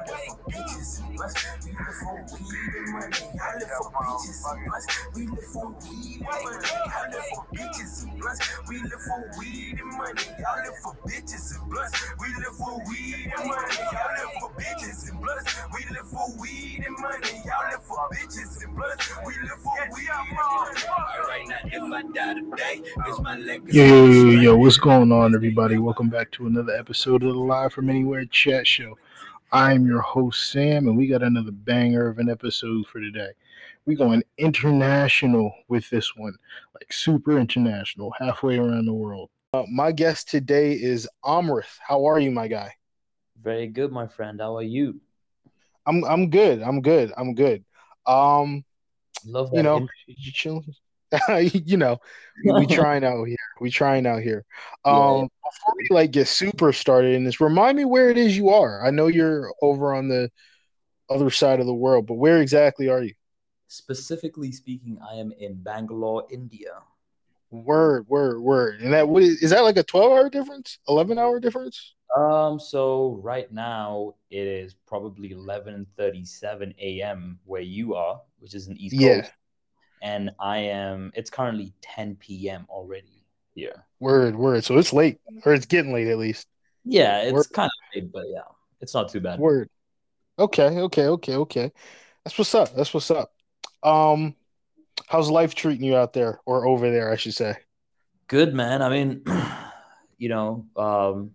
Y'all live for bitches and blunts. We live for weed and money. Y'all live for bitches and blunts. We live for weed and money. Y'all live for bitches and blunts. We live for weed and money. Y'all live for bitches and blunts. We live for weed and money. Y'all live for bitches and blunts. We live for weed and money. Y'all live for bitches and blunts. We live for weed and money. Alright, now if I die today, it's my legacy. Yo, yo, yo, yo, what's going on, everybody? Welcome back to another episode of the Live from Anywhere chat show. I'm your host, Sam, and we got another banger of an episode for today. We're going international with this one, like super international, halfway around the world. Uh, my guest today is Amrith. How are you, my guy? Very good, my friend. How are you? I'm I'm good. I'm good. I'm good. Um, Love you know, you chilling. you know, we, we trying out here. We trying out here. Yeah. Um, before we like get super started in this, remind me where it is you are. I know you're over on the other side of the world, but where exactly are you? Specifically speaking, I am in Bangalore, India. Word, word, word. And that what is, is that like a twelve hour difference? Eleven hour difference? Um, so right now it is probably 11:37 a.m. where you are, which is in East Yeah. Coast, and I am. It's currently 10 p.m. already here. Word, word. So it's late, or it's getting late at least. Yeah, it's Word. kind of late, but yeah, it's not too bad. Word. Okay, okay, okay, okay. That's what's up. That's what's up. Um, how's life treating you out there, or over there, I should say? Good, man. I mean, you know, um,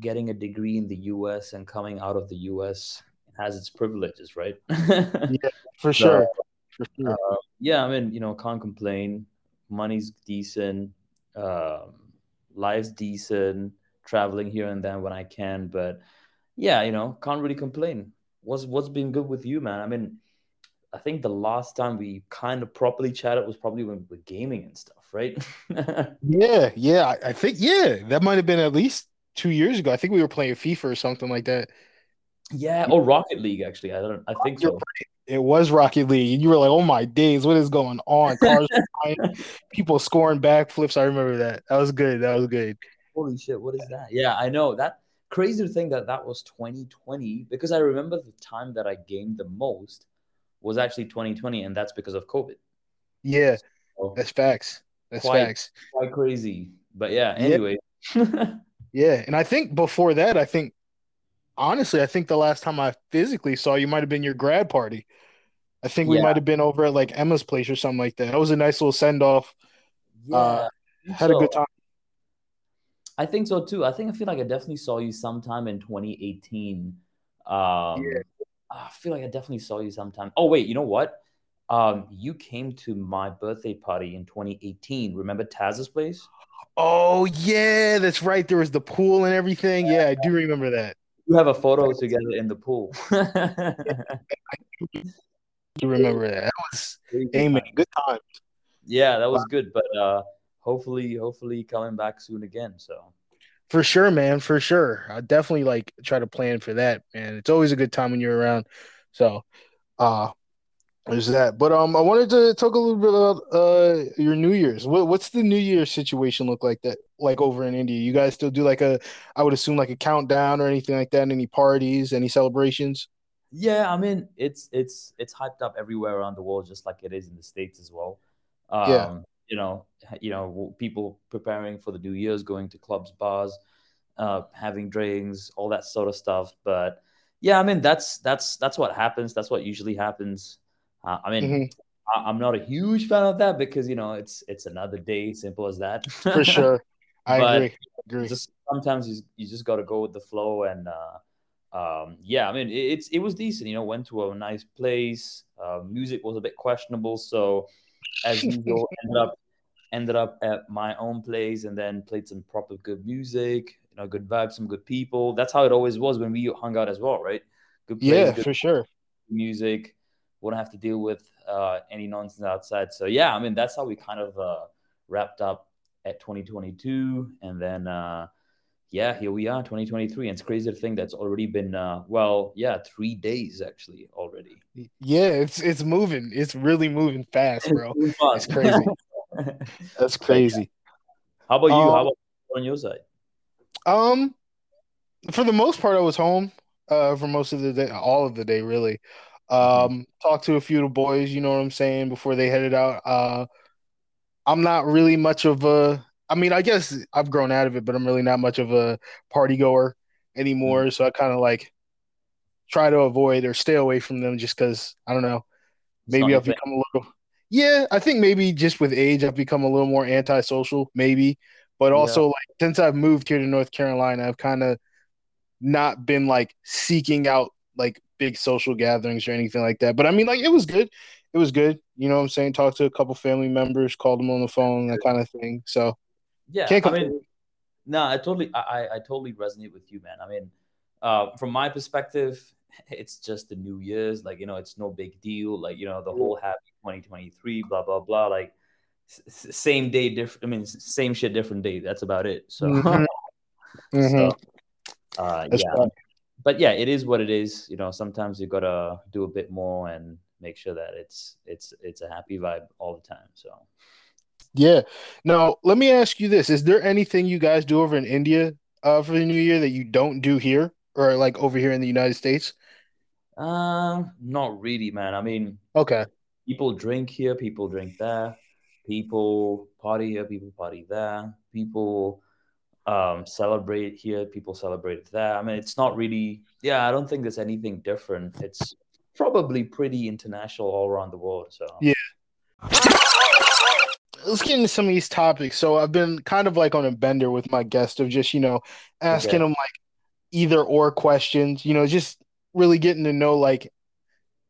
getting a degree in the U.S. and coming out of the U.S. has its privileges, right? yeah, For So, sure. For sure. uh, yeah, I mean, you know, can't complain. Money's decent, um, life's decent. Traveling here and there when I can, but yeah, you know, can't really complain. What's what's been good with you, man? I mean, I think the last time we kind of properly chatted was probably when with gaming and stuff, right? Yeah, yeah. I, I think yeah, that might have been at least two years ago. I think we were playing FIFA or something like that. Yeah, or Rocket League actually. I don't. I think You're so. It was Rocket League, and you were like, "Oh my days, what is going on?" Cars flying, people scoring backflips. I remember that. That was good. That was good. Holy shit! What is that? Yeah, I know that crazy to think that that was 2020 because I remember the time that I gamed the most was actually 2020, and that's because of COVID. Yeah, So, that's facts. That's Quite- facts. quite crazy. But yeah, Yeah. anyway. Yeah, and I think before that, I think honestly, I think the last time I physically saw you might have been your grad party. I think we Yeah. might have been over at like Emma's place or something like that. That was a nice little send off. yeah, Uh, Had a good so. time. I think so too. I think I feel like I definitely saw you sometime in 2018. Um, Yeah. I feel like I definitely saw you sometime. Oh wait, you know what? Um, you came to my birthday party in 2018. Remember Taz's place? Oh yeah, that's right. There was the pool and everything. Yeah, I do remember that. You have a photo together in the pool. I remember that. That was amen. Good time. Yeah, that was good. But uh, hopefully, hopefully coming back soon again. So For sure, man. For sure. I definitely like try to plan for that, man. It's always a good time when you're around. So, uh, there's that. But um, I wanted to talk a little bit about uh your New Year's. What what's the New Year's situation look like that like over in India? You guys still do like a, I would assume like a countdown or anything like that? Any parties? Any celebrations? yeah, I mean it's it's it's hyped up everywhere around the world, just like it is in the states as well. Um, Yeah. you know, you know, people preparing for the New Year's, going to clubs, bars, uh, having drinks, all that sort of stuff. But yeah, I mean that's that's that's what happens. That's what usually happens. Uh, I mean, Mhm. I, I'm not a huge fan of that because you know it's it's another day, simple as that. For sure. I But- agree. Agree. just sometimes you, you just got to go with the flow and uh um yeah i mean it, it's it was decent you know went to a nice place uh, music was a bit questionable so as usual ended up ended up at my own place and then played some proper good music you know good vibes some good people that's how it always was when we hung out as well right good place, Yeah, good for sure. music wouldn't have to deal with uh any nonsense outside so yeah i mean that's how we kind of uh wrapped up at 2022 and then uh yeah, here we are, 2023, and it's crazy to think that's already been uh, well, yeah, three days actually already. Yeah, it's it's moving. It's really moving fast, bro. it's crazy. That's crazy. How about you? Um, How about on your side? Um, for the most part, I was home. Uh, for most of the day, all of the day, really. Um, talked to a few of the boys. You know what I'm saying before they headed out. Uh, I'm not really much of a. I mean, I guess I've grown out of it, but I'm really not much of a party goer anymore. So I kind of like try to avoid or stay away from them just because I don't know. Maybe I've become a little. Yeah, I think maybe just with age, I've become a little more antisocial, maybe. But Yeah. also, like since I've moved here to North Carolina, I've kind of not been like seeking out like big social gatherings or anything like that. But I mean, like it was good. It was good. You know what I'm saying? Talked to a couple family members, called them on the phone, that kind of thing. So Yeah, can't I mean, no, I totally, I, I totally resonate with you, man. I mean, uh, from my perspective, it's just the New Year's, like you know, it's no big deal. Like you know, the whole happy 2023, blah blah blah. Like s- same day, different. I mean, same shit, different day. That's about it. So, Mhm. Mhm. so uh, That's yeah, right. But yeah, it is what it is. You know, sometimes you gotta do a bit more and make sure that it's it's it's a happy vibe all the time. So. Yeah. Now, let me ask you this. Is there anything you guys do over in India uh for the new year that you don't do here or like over here in the United States? Uh, not really, man. I mean, Okay. people drink here, people drink there, people party here, people party there, people um celebrate here, people celebrate there. I mean, it's not really, yeah, I don't think there's anything different. It's probably pretty international all around the world. So Yeah. Let's get into some of these topics. So I've been kind of like on a bender with my guest of just, you know, asking Okay. them like either or questions, you know, just really getting to know like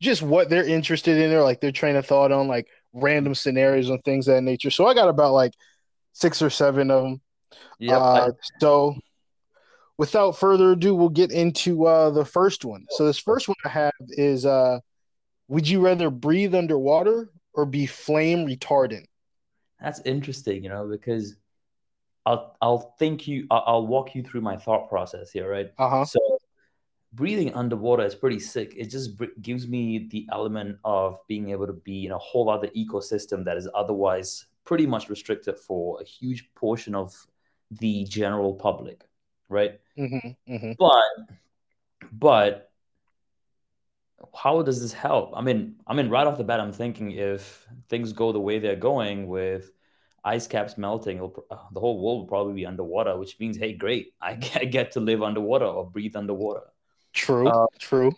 just what they're interested in or like their train of thought on like random scenarios and things of that nature. So I got about like six or seven of them. Yep, Uh, so without further ado, we'll get into uh, the first one. So this first one I have is uh, would you rather breathe underwater or be flame retardant? that's interesting, you know, because I'll I'll think you I'll, I'll walk you through my thought process here, right? Uh-huh. So breathing underwater is pretty sick. It just br- gives me the element of being able to be in a whole other ecosystem that is otherwise pretty much restricted for a huge portion of the general public, right? Mm-hmm, mm-hmm. But but how does this help? I mean, I mean, right off the bat, I'm thinking if things go the way they're going with ice caps melting, it'll, uh, the whole world will probably be underwater, which means, hey, great, I get I get to live underwater or breathe underwater. True, Uh, true.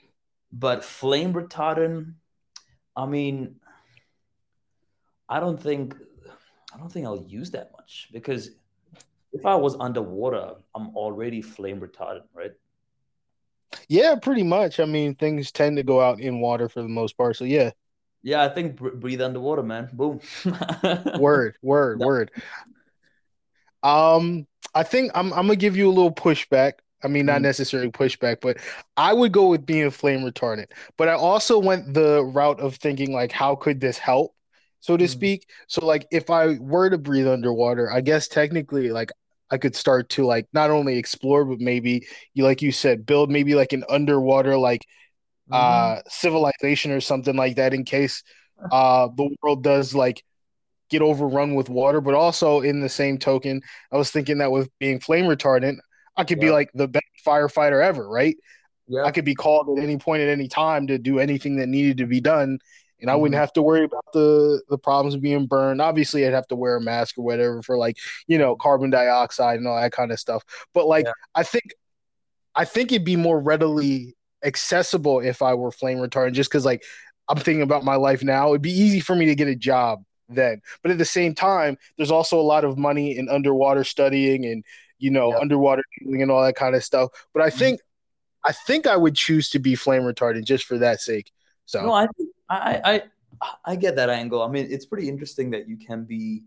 But flame retardant, I mean, I don't think I don't think I'll use that much because if I was underwater, I'm already flame retardant, right? Yeah, pretty much. I mean, things tend to go out in water for the most part. So yeah, Yeah, I think br- breathe underwater, man. Boom. word, word, No. word. Um, I think I'm I'm gonna give you a little pushback. I mean, not Mm. necessarily pushback, but I would go with being flame retardant. But I also went the route of thinking like, how could this help, so to Mm. speak? So like, if I were to breathe underwater, I guess technically like I could start to like not only explore, but maybe you like you said, build maybe like an underwater like Mhm. uh civilization or something like that in case uh the world does like get overrun with water but also in the same token i was thinking that with being flame retardant i could be like the best firefighter ever right Yeah. i could be called at any point at any time to do anything that needed to be done and i wouldn't Mhm. have to worry about the the problems of being burned obviously i'd have to wear a mask or whatever for like you know carbon dioxide and all that kind of stuff but like Yeah. i think I think it'd be more readily accessible if I were flame retardant, just because like I'm thinking about my life now. It'd be easy for me to get a job then. But at the same time, there's also a lot of money in underwater studying and you know Yeah. underwater healing and all that kind of stuff. But I Mhm. think I think I would choose to be flame retardant just for that sake. So No, I, I, I, I get that angle. I mean, it's pretty interesting that you can be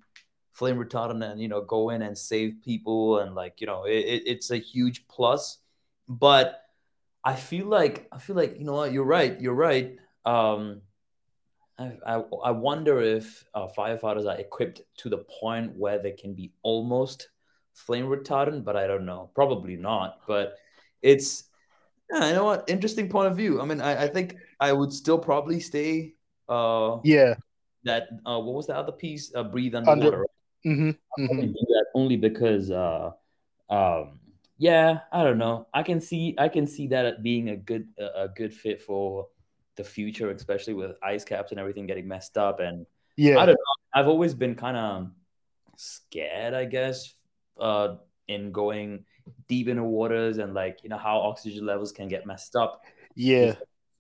flame retardant and you know go in and save people and like you know it, it, it's a huge plus. But I feel like I feel like you know what you're right. You're right. Um, I, I, I wonder if uh, firefighters are equipped to the point where they can be almost flame retardant, but I don't know. Probably not. But it's yeah, you know what? Interesting point of view. I mean, I, I think I would still probably stay. Uh, yeah. That uh, what was the other piece? Uh, breathe underwater. Under, mm-hmm, mm-hmm. do that only because uh, um, yeah, I don't know. I can see I can see that being a good a good fit for the future, especially with ice caps and everything getting messed up. And yeah, I don't know. I've always been kind of scared, I guess, uh, in going deep in the waters and like you know how oxygen levels can get messed up. Yeah,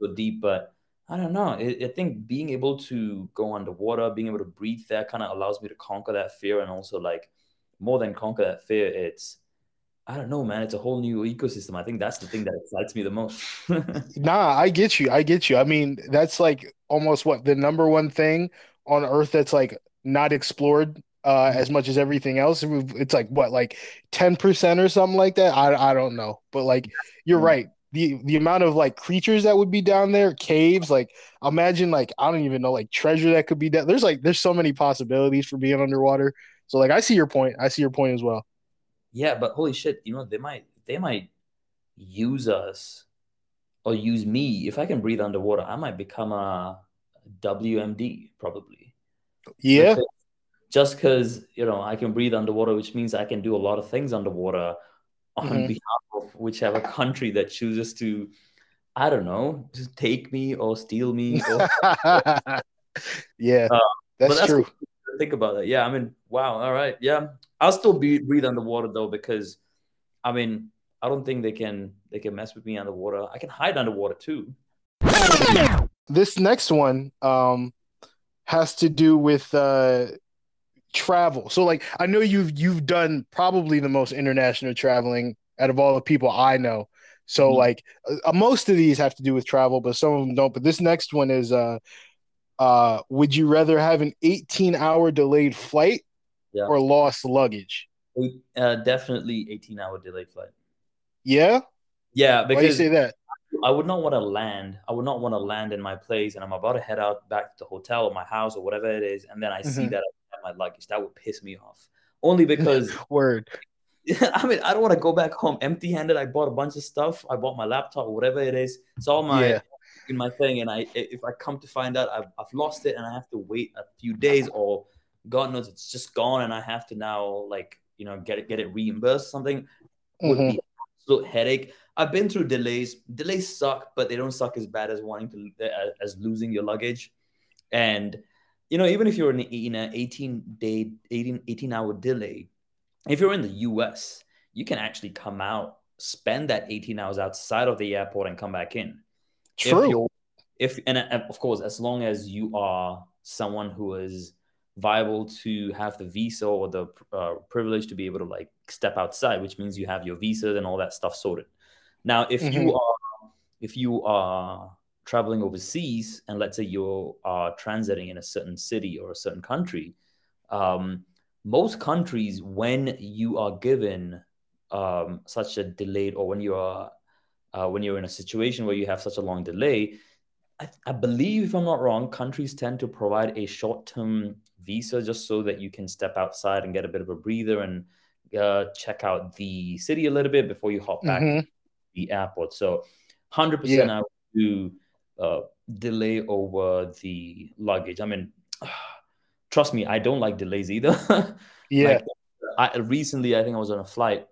deep, but I don't know. I, I think being able to go underwater, being able to breathe there, kind of allows me to conquer that fear, and also like more than conquer that fear, it's I don't know, man. It's a whole new ecosystem. I think that's the thing that excites me the most. nah, I get you. I get you. I mean, that's like almost what the number one thing on Earth that's like not explored uh, mm-hmm. as much as everything else. It's like what, like ten percent or something like that. I I don't know, but like you're mm-hmm. right. The the amount of like creatures that would be down there, caves, like imagine like I don't even know like treasure that could be down. There's like there's so many possibilities for being underwater. So like I see your point. I see your point as well. Yeah, but holy shit, you know, they might they might use us or use me. If I can breathe underwater, I might become a WMD probably. Yeah. Just because you know I can breathe underwater, which means I can do a lot of things underwater on mm-hmm. behalf of whichever country that chooses to, I don't know, just take me or steal me. Or... yeah, uh, that's, that's true. Think about that. Yeah, I mean, wow. All right. Yeah, I'll still be breathe underwater though because, I mean, I don't think they can they can mess with me underwater. I can hide underwater too. This next one um, has to do with uh, travel. So, like, I know you've you've done probably the most international traveling out of all the people I know. So, mm-hmm. like, uh, most of these have to do with travel, but some of them don't. But this next one is, uh, uh, would you rather have an 18 hour delayed flight yeah. or lost luggage? Uh, definitely 18 hour delayed flight. Yeah. Yeah, because Why you say that? I would not want to land. I would not want to land in my place, and I'm about to head out back to the hotel or my house or whatever it is, and then I mm-hmm. see that I have my luggage. That would piss me off. Only because word. I mean, I don't want to go back home empty-handed. I bought a bunch of stuff. I bought my laptop, or whatever it is. It's all my yeah. in my thing, and I if I come to find out I've, I've lost it, and I have to wait a few days or God knows it's just gone, and I have to now like you know get it get it reimbursed. Something would mm-hmm. be absolute headache. I've been through delays. Delays suck, but they don't suck as bad as wanting to uh, as losing your luggage. And you know, even if you're in, in an 18 day, 18, 18 hour delay, if you're in the US, you can actually come out, spend that 18 hours outside of the airport and come back in. True. If you're, if and of course, as long as you are someone who is viable to have the visa or the uh, privilege to be able to like step outside, which means you have your visa and all that stuff sorted. Now, if mm-hmm. you are if you are traveling overseas and let's say you are transiting in a certain city or a certain country, um, most countries when you are given um, such a delayed or when you are uh, when you're in a situation where you have such a long delay, I, I, believe, if I'm not wrong, countries tend to provide a short term visa just so that you can step outside and get a bit of a breather and uh, check out the city a little bit before you hop back mm-hmm. The airport. So, 100% I would do uh, delay over the luggage. I mean, trust me, I don't like delays either. yeah. Like, I, recently, I think I was on a flight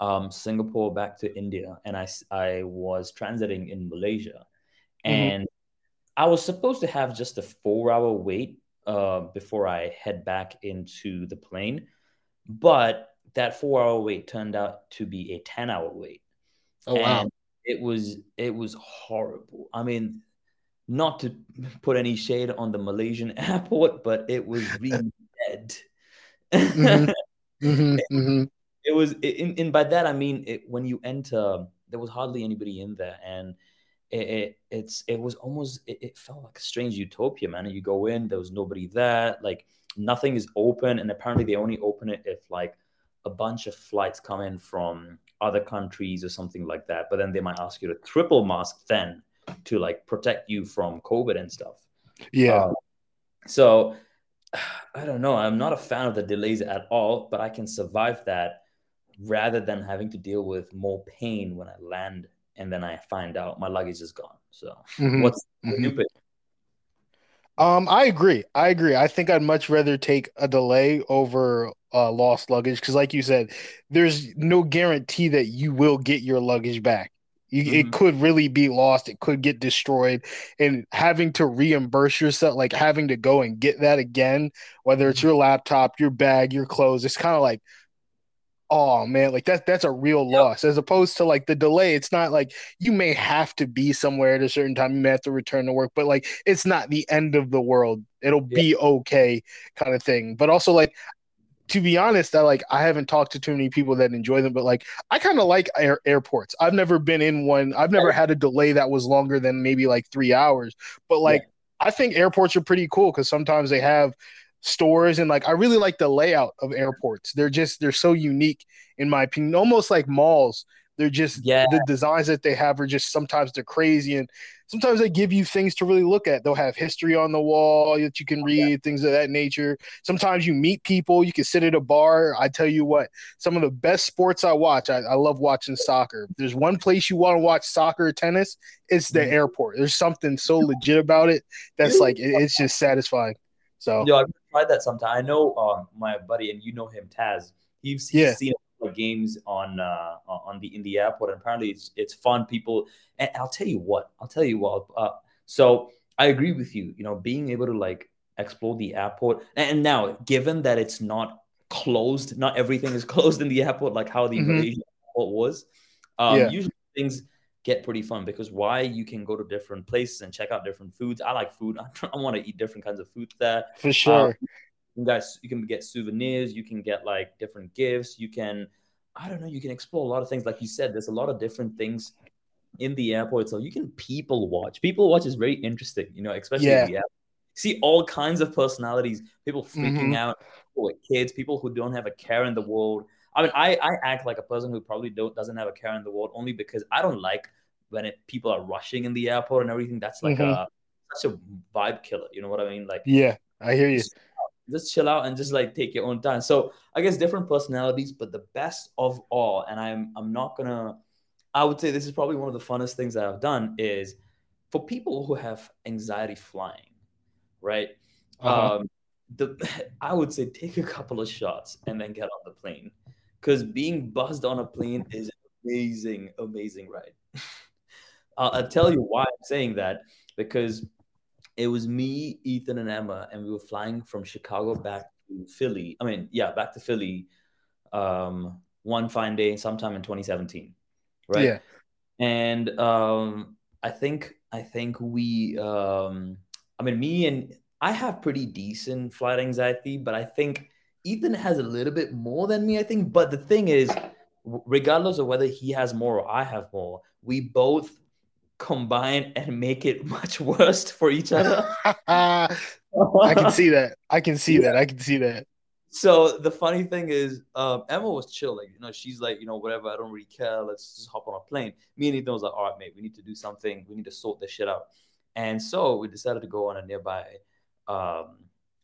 um, Singapore back to India, and I, I was transiting in Malaysia. Mm-hmm. And mm-hmm. I was supposed to have just a four hour wait uh, before I head back into the plane. But that four hour wait turned out to be a 10 hour wait. Oh, wow. And it was, it was horrible. I mean, not to put any shade on the Malaysian airport, but it was really dead. mm-hmm. Mm-hmm. Mm-hmm. It was, in, and by that I mean it, when you enter, there was hardly anybody in there, and it, it it's it was almost it, it, felt like a strange utopia, man. And you go in, there was nobody there, like nothing is open, and apparently they only open it if like a bunch of flights come in from other countries or something like that. But then they might ask you to triple mask then to like protect you from COVID and stuff. Yeah. Uh, so I don't know. I'm not a fan of the delays at all, but I can survive that rather than having to deal with more pain when I land and then I find out my luggage is gone. So Mhm. what's Mhm. stupid? Um, I agree. I agree. I think I'd much rather take a delay over uh, lost luggage because, like you said, there's no guarantee that you will get your luggage back. You, It Mhm. could really be lost. It could get destroyed, and having to reimburse yourself, like having to go and get that again, whether it's your laptop, your bag, your clothes, it's kind of like, oh man, like that that's a real loss. As opposed to like the delay, it's not like you may have to be somewhere at a certain time, you may have to return to work, but like it's not the end of the world. It'll be okay, kind of thing. But also like to be honest, I like I haven't talked to too many people that enjoy them, but like I kind of like air, airports. I've never been in one. I've never had a delay that was longer than maybe like three hours. But like I think airports are pretty cool because sometimes they have stores and like I really like the layout of airports. They're just they're so unique in my opinion, almost like malls. They're just Yeah. the designs that they have are just sometimes they're crazy and sometimes they give you things to really look at. They'll have history on the wall that you can read, things of that nature. Sometimes you meet people, you can sit at a bar. I tell you what, some of the best sports I watch, I, I love watching soccer. If there's one place you want to watch soccer or tennis, it's the Mhm. airport. There's something so legit about it that's like it- it's just satisfying. So yeah, I've tried that sometime. I know um, my buddy, and you know him, Taz. He's, he's Yeah. seen games on uh, on the in the airport, and apparently it's it's fun. People, and I'll tell you what, I'll tell you what. Uh, so I agree with you. You know, being able to like explore the airport, and now given that it's not closed, not everything is closed in the airport, like how the Mhm. Malaysian airport was. Um, Yeah. Usually things get pretty fun because why you can go to different places and check out different foods. I like food. I want to eat different kinds of food there. for sure. You guys, you can get souvenirs. You can get like different gifts. You can, I don't know, you can explore a lot of things. Like you said, there's a lot of different things in the airport. So you can people watch. People watch is very interesting. You know, especially Yeah. in the airport. See all kinds of personalities. People freaking Mhm. out. People with kids. People who don't have a care in the world. I mean, I, I act like a person who probably don't doesn't have a care in the world only because I don't like when it, people are rushing in the airport and everything. That's like Mhm. a such a vibe killer. You know what I mean? Like Yeah, I hear you. Just chill out and just like take your own time. So I guess different personalities, but the best of all, and I'm I'm not gonna I would say this is probably one of the funnest things that I've done is for people who have anxiety flying, right? Uh-huh. Um the I would say take a couple of shots and then get on the plane. Because being buzzed on a plane is an amazing, amazing ride. I'll, I'll tell you why I'm saying that because it was me, Ethan, and Emma, and we were flying from Chicago back to Philly. I mean, yeah, back to Philly um, one fine day sometime in 2017, right? Yeah. And um, I think I think we, um, I mean, me and I have pretty decent flight anxiety, but I think Ethan has a little bit more than me. I think, but the thing is, regardless of whether he has more or I have more, we both combine and make it much worse for each other. I can see that. I can see Yeah. that. I can see that. So the funny thing is, um, Emma was chill. Like, you know, she's like, you know, whatever, I don't really care. Let's just hop on a plane. Me and Ethan was like, all right, mate, we need to do something. We need to sort this shit out. And so we decided to go on a nearby, um,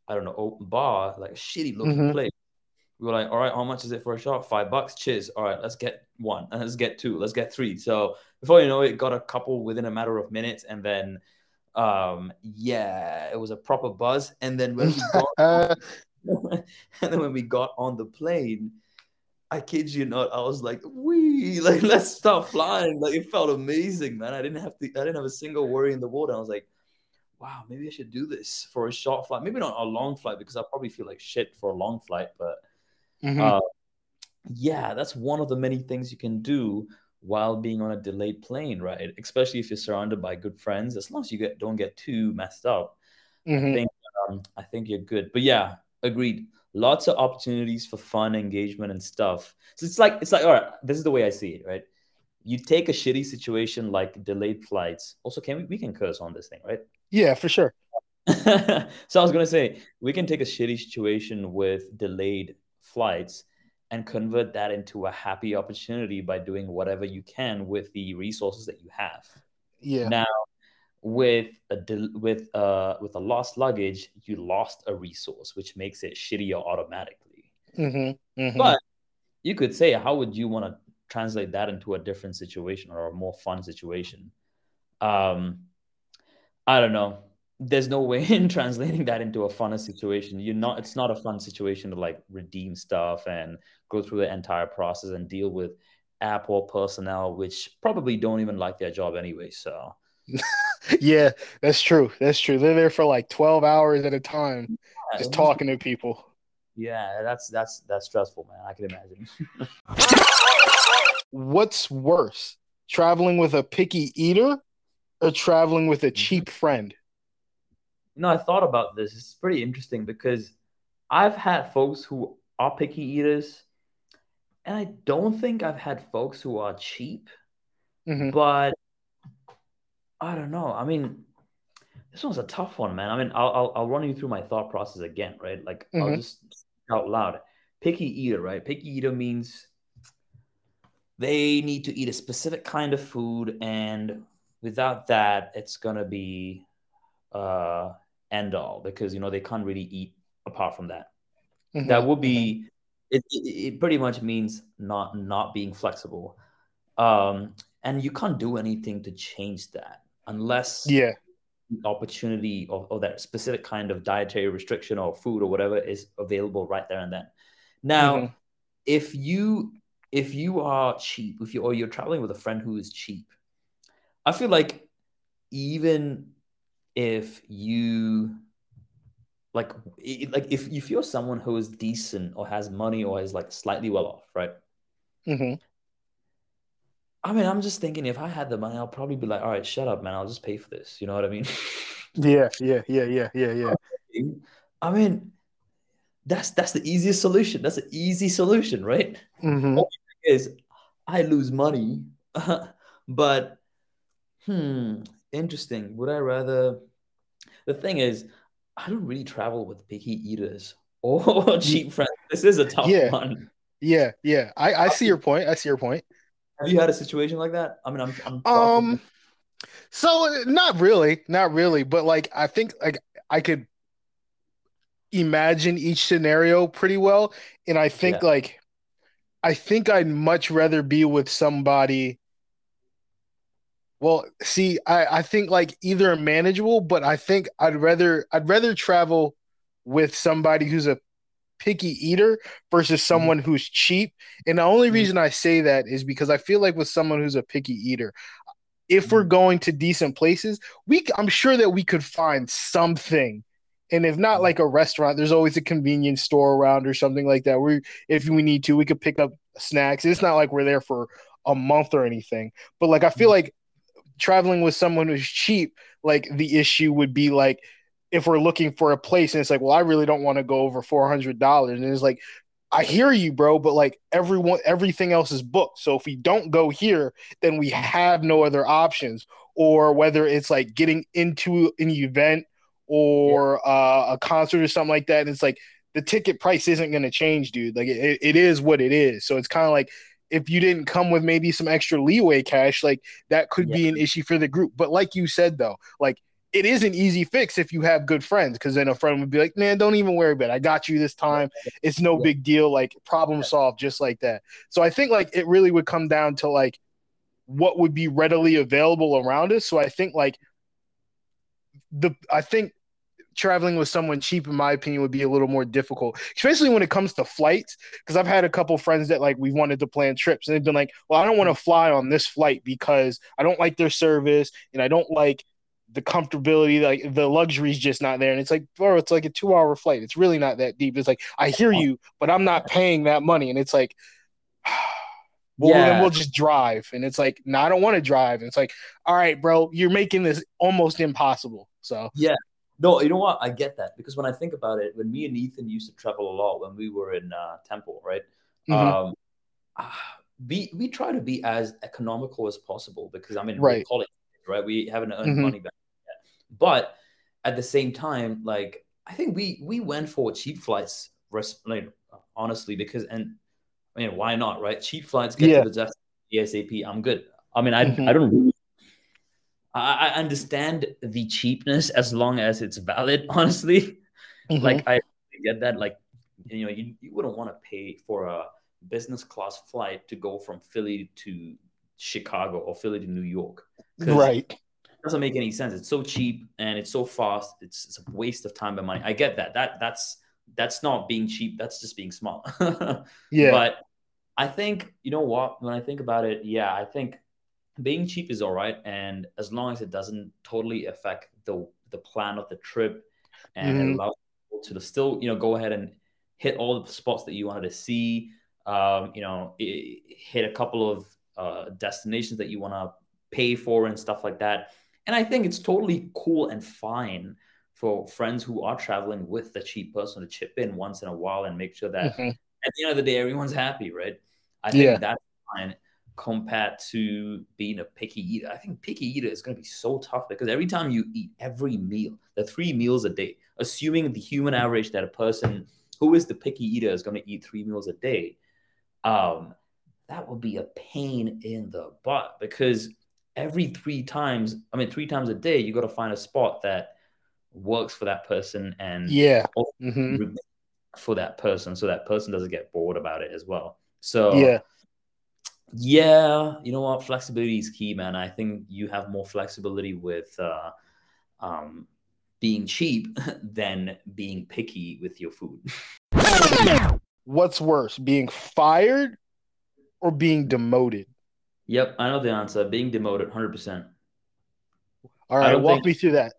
I don't know, open bar, like a shitty looking Mhm. place. We were like, all right, how much is it for a shot? Five bucks. Cheers. All right, let's get one. And let's get two. Let's get three. So before you know it, got a couple within a matter of minutes. And then, um, yeah, it was a proper buzz. And then when we got and then when we got on the plane, I kid you not, I was like, we like let's start flying!" Like it felt amazing, man. I didn't have to, I didn't have a single worry in the world. I was like, "Wow, maybe I should do this for a short flight. Maybe not a long flight because I probably feel like shit for a long flight." But Mhm. uh, yeah, that's one of the many things you can do while being on a delayed plane, right? Especially if you're surrounded by good friends. As long as you get don't get too messed up, Mhm. I think um, I think you're good. But yeah, agreed. Lots of opportunities for fun, engagement, and stuff. So it's like it's like all right. This is the way I see it, right? You take a shitty situation like delayed flights. Also, can we we can curse on this thing, right? Yeah, for sure. so I was gonna say we can take a shitty situation with delayed flights and convert that into a happy opportunity by doing whatever you can with the resources that you have. Yeah. Now, with a with uh with a lost luggage, you lost a resource, which makes it shittier automatically. Mm-hmm. Mm-hmm. But you could say, how would you want to translate that into a different situation or a more fun situation? Um, I don't know. There's no way in translating that into a funner situation. You're not. It's not a fun situation to like redeem stuff and go through the entire process and deal with Apple personnel, which probably don't even like their job anyway. So yeah, that's true. That's true. They're there for like 12 hours at a time, yeah, just talking to people. Yeah, that's that's that's stressful, man. I can imagine. What's worse, traveling with a picky eater or traveling with a Mm-hmm. cheap friend? No, I thought about this. It's pretty interesting because I've had folks who are picky eaters, and I don't think I've had folks who are cheap, hmm but I don't know. I mean, this one's a tough one, man. I mean, I'll I'll, I'll run you through my thought process again, right? Like I'll Mhm. just out loud. Picky eater, right? Picky eater means they need to eat a specific kind of food, and without that, it's gonna be uh end all because you know they can't really eat apart from that. Mhm. That would be it, it, pretty much means not not being flexible. Um and you can't do anything to change that unless Yeah. the opportunity of, of that specific kind of dietary restriction or food or whatever is available right there and then. Now, Mhm. if you if you are cheap, if you or you're traveling with a friend who is cheap, I feel like even if you like like if if you're someone who is decent or has money or is like slightly well off, right? Mhm. I mean, I'm just thinking if I had the money, I'll probably be like, all right, shut up, man. I'll just pay for this. You know what I mean? Yeah. Yeah. Yeah. Yeah. Yeah. Yeah. I mean, that's that's the easiest solution. That's an easy solution, right? hmm Is I lose money, but hmm, interesting. Would I rather? The thing is, I don't really travel with picky eaters or cheap friends. This is a tough Yeah. one. Yeah. Yeah. I, I see your point. I see your point. Have you had a situation like that? I mean, I'm, I'm Um, so not really, not really, but like I think like I could imagine each scenario pretty well, and I think Yeah. like I think I'd much rather be with somebody. Well, see, I I think like either manageable, but I think I'd rather I'd rather travel with somebody who's a picky eater versus someone who's cheap. And the only Mhm. reason I say that is because I feel like with someone who's a picky eater, if we're going to decent places, we I'm sure that we could find something. And if not Mhm. like a restaurant, there's always a convenience store around or something like that. We if we need to, we could pick up snacks. It's not like we're there for a month or anything. But like I feel Mhm. like traveling with someone who's cheap, like the issue would be like if we're looking for a place and it's like, well, I really don't want to go over four hundred dollars, and it's like, I hear you, bro, but like everyone, everything else is booked. So if we don't go here, then we have no other options. Or whether it's like getting into an event or uh, a concert or something like that, and it's like the ticket price isn't going to change, dude. Like it, it is what it is. So it's kind of like if you didn't come with maybe some extra leeway cash, like that could be an issue for the group. But like you said, though, like it is an easy fix if you have good friends, because then a friend would be like, "Man, don't even worry about it. I got you this time. It's no Yeah. big deal. Like problem solved, just like that." So I think like it really would come down to like what would be readily available around us. So I think like the I think traveling with someone cheap, in my opinion, would be a little more difficult, especially when it comes to flights. Because I've had a couple friends that like we wanted to plan trips, and they've been like, "Well, I don't want to fly on this flight because I don't like their service, and I don't like the comfortability, like the luxury is just not there." And it's like, bro, it's like a two-hour flight. It's really not that deep. It's like I hear you, but I'm not paying that money, and it's like. Well, then we'll just drive. And it's like, no, I don't want to drive. And it's like, all right, bro, you're making this almost impossible. So, No, you know what? I get that because when I think about it, when me and Ethan used to travel a lot when we were in uh, Temple, right? Mhm. Um, ah, we we try to be as economical as possible because I mean, Right. college, right? We haven't earned Mhm. money back yet, but at the same time, like I think we we went for cheap flights, like honestly, because and I mean, why not, right? Cheap flights get Yeah. to the destination ASAP. I'm good. I mean, I Mhm. I don't really I, I understand the cheapness as long as it's valid. Honestly, mm-hmm. like I get that. Like you know, you, you wouldn't want to pay for a business class flight to go from Philly to Chicago or Philly to New York. Right. It doesn't make any sense. It's so cheap and it's so fast. It's, it's a waste of time and money. I get that. That that's that's not being cheap. That's just being smart. yeah. But I think you know what? When I think about it, yeah, I think being cheap is all right, and as long as it doesn't totally affect the the plan of the trip, and mm-hmm. it allows people to still you know go ahead and hit all the spots that you wanted to see. Um, you know, hit a couple of uh, destinations that you want to pay for and stuff like that. And I think it's totally cool and fine for friends who are traveling with the cheap person to chip in once in a while and make sure that mm-hmm. at the end of the day everyone's happy, right? I think yeah. that's fine compared to being a picky eater. I think picky eater is going to be so tough because every time you eat every meal, the three meals a day, assuming the human average that a person who is the picky eater is going to eat three meals a day, um, that would be a pain in the butt because every three times, I mean, three times a day, you got to find a spot that works for that person and yeah, mm-hmm. for that person, so that person doesn't get bored about it as well. So yeah, yeah, you know what? Flexibility is key, man. I think you have more flexibility with uh, um, being cheap than being picky with your food. What's worse, being fired or being demoted? Yep, I know the answer. Being demoted, hundred percent. All right, walk think... me through that.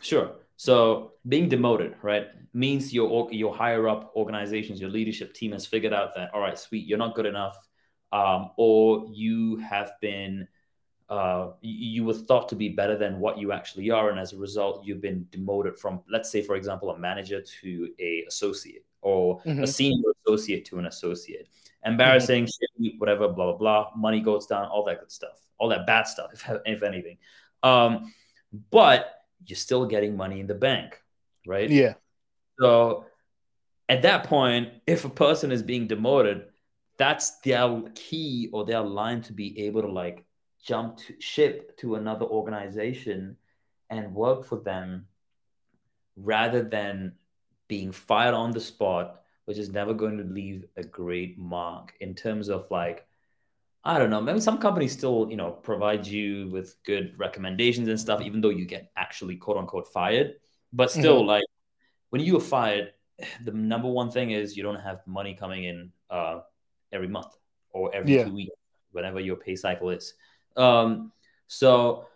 Sure. So being demoted, right, means your your higher up organizations, your leadership team has figured out that all right, sweet, you're not good enough um, or you have been uh, you were thought to be better than what you actually are, and as a result, you've been demoted from, let's say, for example, a manager to a associate, or mm-hmm. a senior associate to an associate. Embarrassing, mm-hmm. shit, whatever, blah blah blah. Money goes down, all that good stuff, all that bad stuff, if, if anything. Um, but you're still getting money in the bank, right? Yeah. So at that point, if a person is being demoted, that's their key or their line to be able to like jump to ship to another organization and work for them rather than being fired on the spot which is never going to leave a great mark in terms of like I don't know. Maybe some companies still, you know, provide you with good recommendations and stuff, even though you get actually quote unquote fired. But still, mm-hmm. like when you are fired, the number one thing is you don't have money coming in uh, every month or every yeah. two weeks, whenever your pay cycle is. Um, so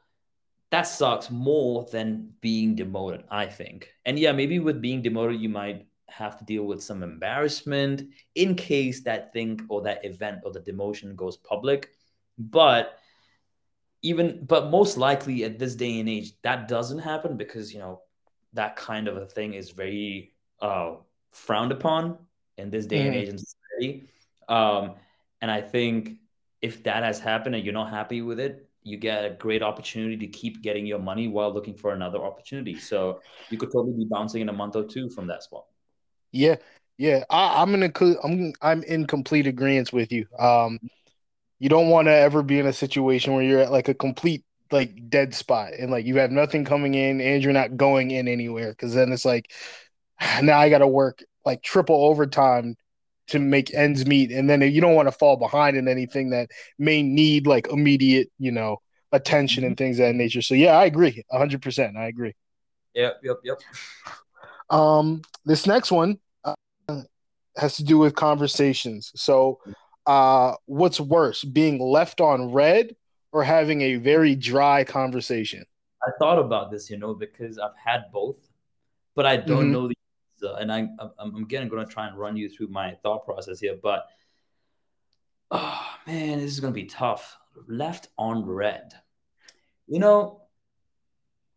that sucks more than being demoted, I think. And yeah, maybe with being demoted, you might have to deal with some embarrassment in case that thing or that event or the demotion goes public. But even, but most likely at this day and age, that doesn't happen because, you know, that kind of a thing is very uh, frowned upon in this day mm. and age in society. Um, and I think if that has happened and you're not happy with it, you get a great opportunity to keep getting your money while looking for another opportunity. So you could totally be bouncing in a month or two from that spot. Yeah, yeah, I, am in a, I'm I'm in complete agreement with you. Um, you don't want to ever be in a situation where you're at like a complete like dead spot and like you have nothing coming in and you're not going in anywhere because then it's like now I got to work like triple overtime to make ends meet and then you don't want to fall behind in anything that may need like immediate you know attention and things of that nature. So yeah i agree 100% i agree. Yep yep yep. Um this next one uh, has to do with conversations. So uh what's worse being left on read or having a very dry conversation? I thought about this you know because i've had both but i don't mm-hmm. know the uh, and I, I'm again going to try and run you through my thought process here, but oh man, this is going to be tough. Left on read. You know,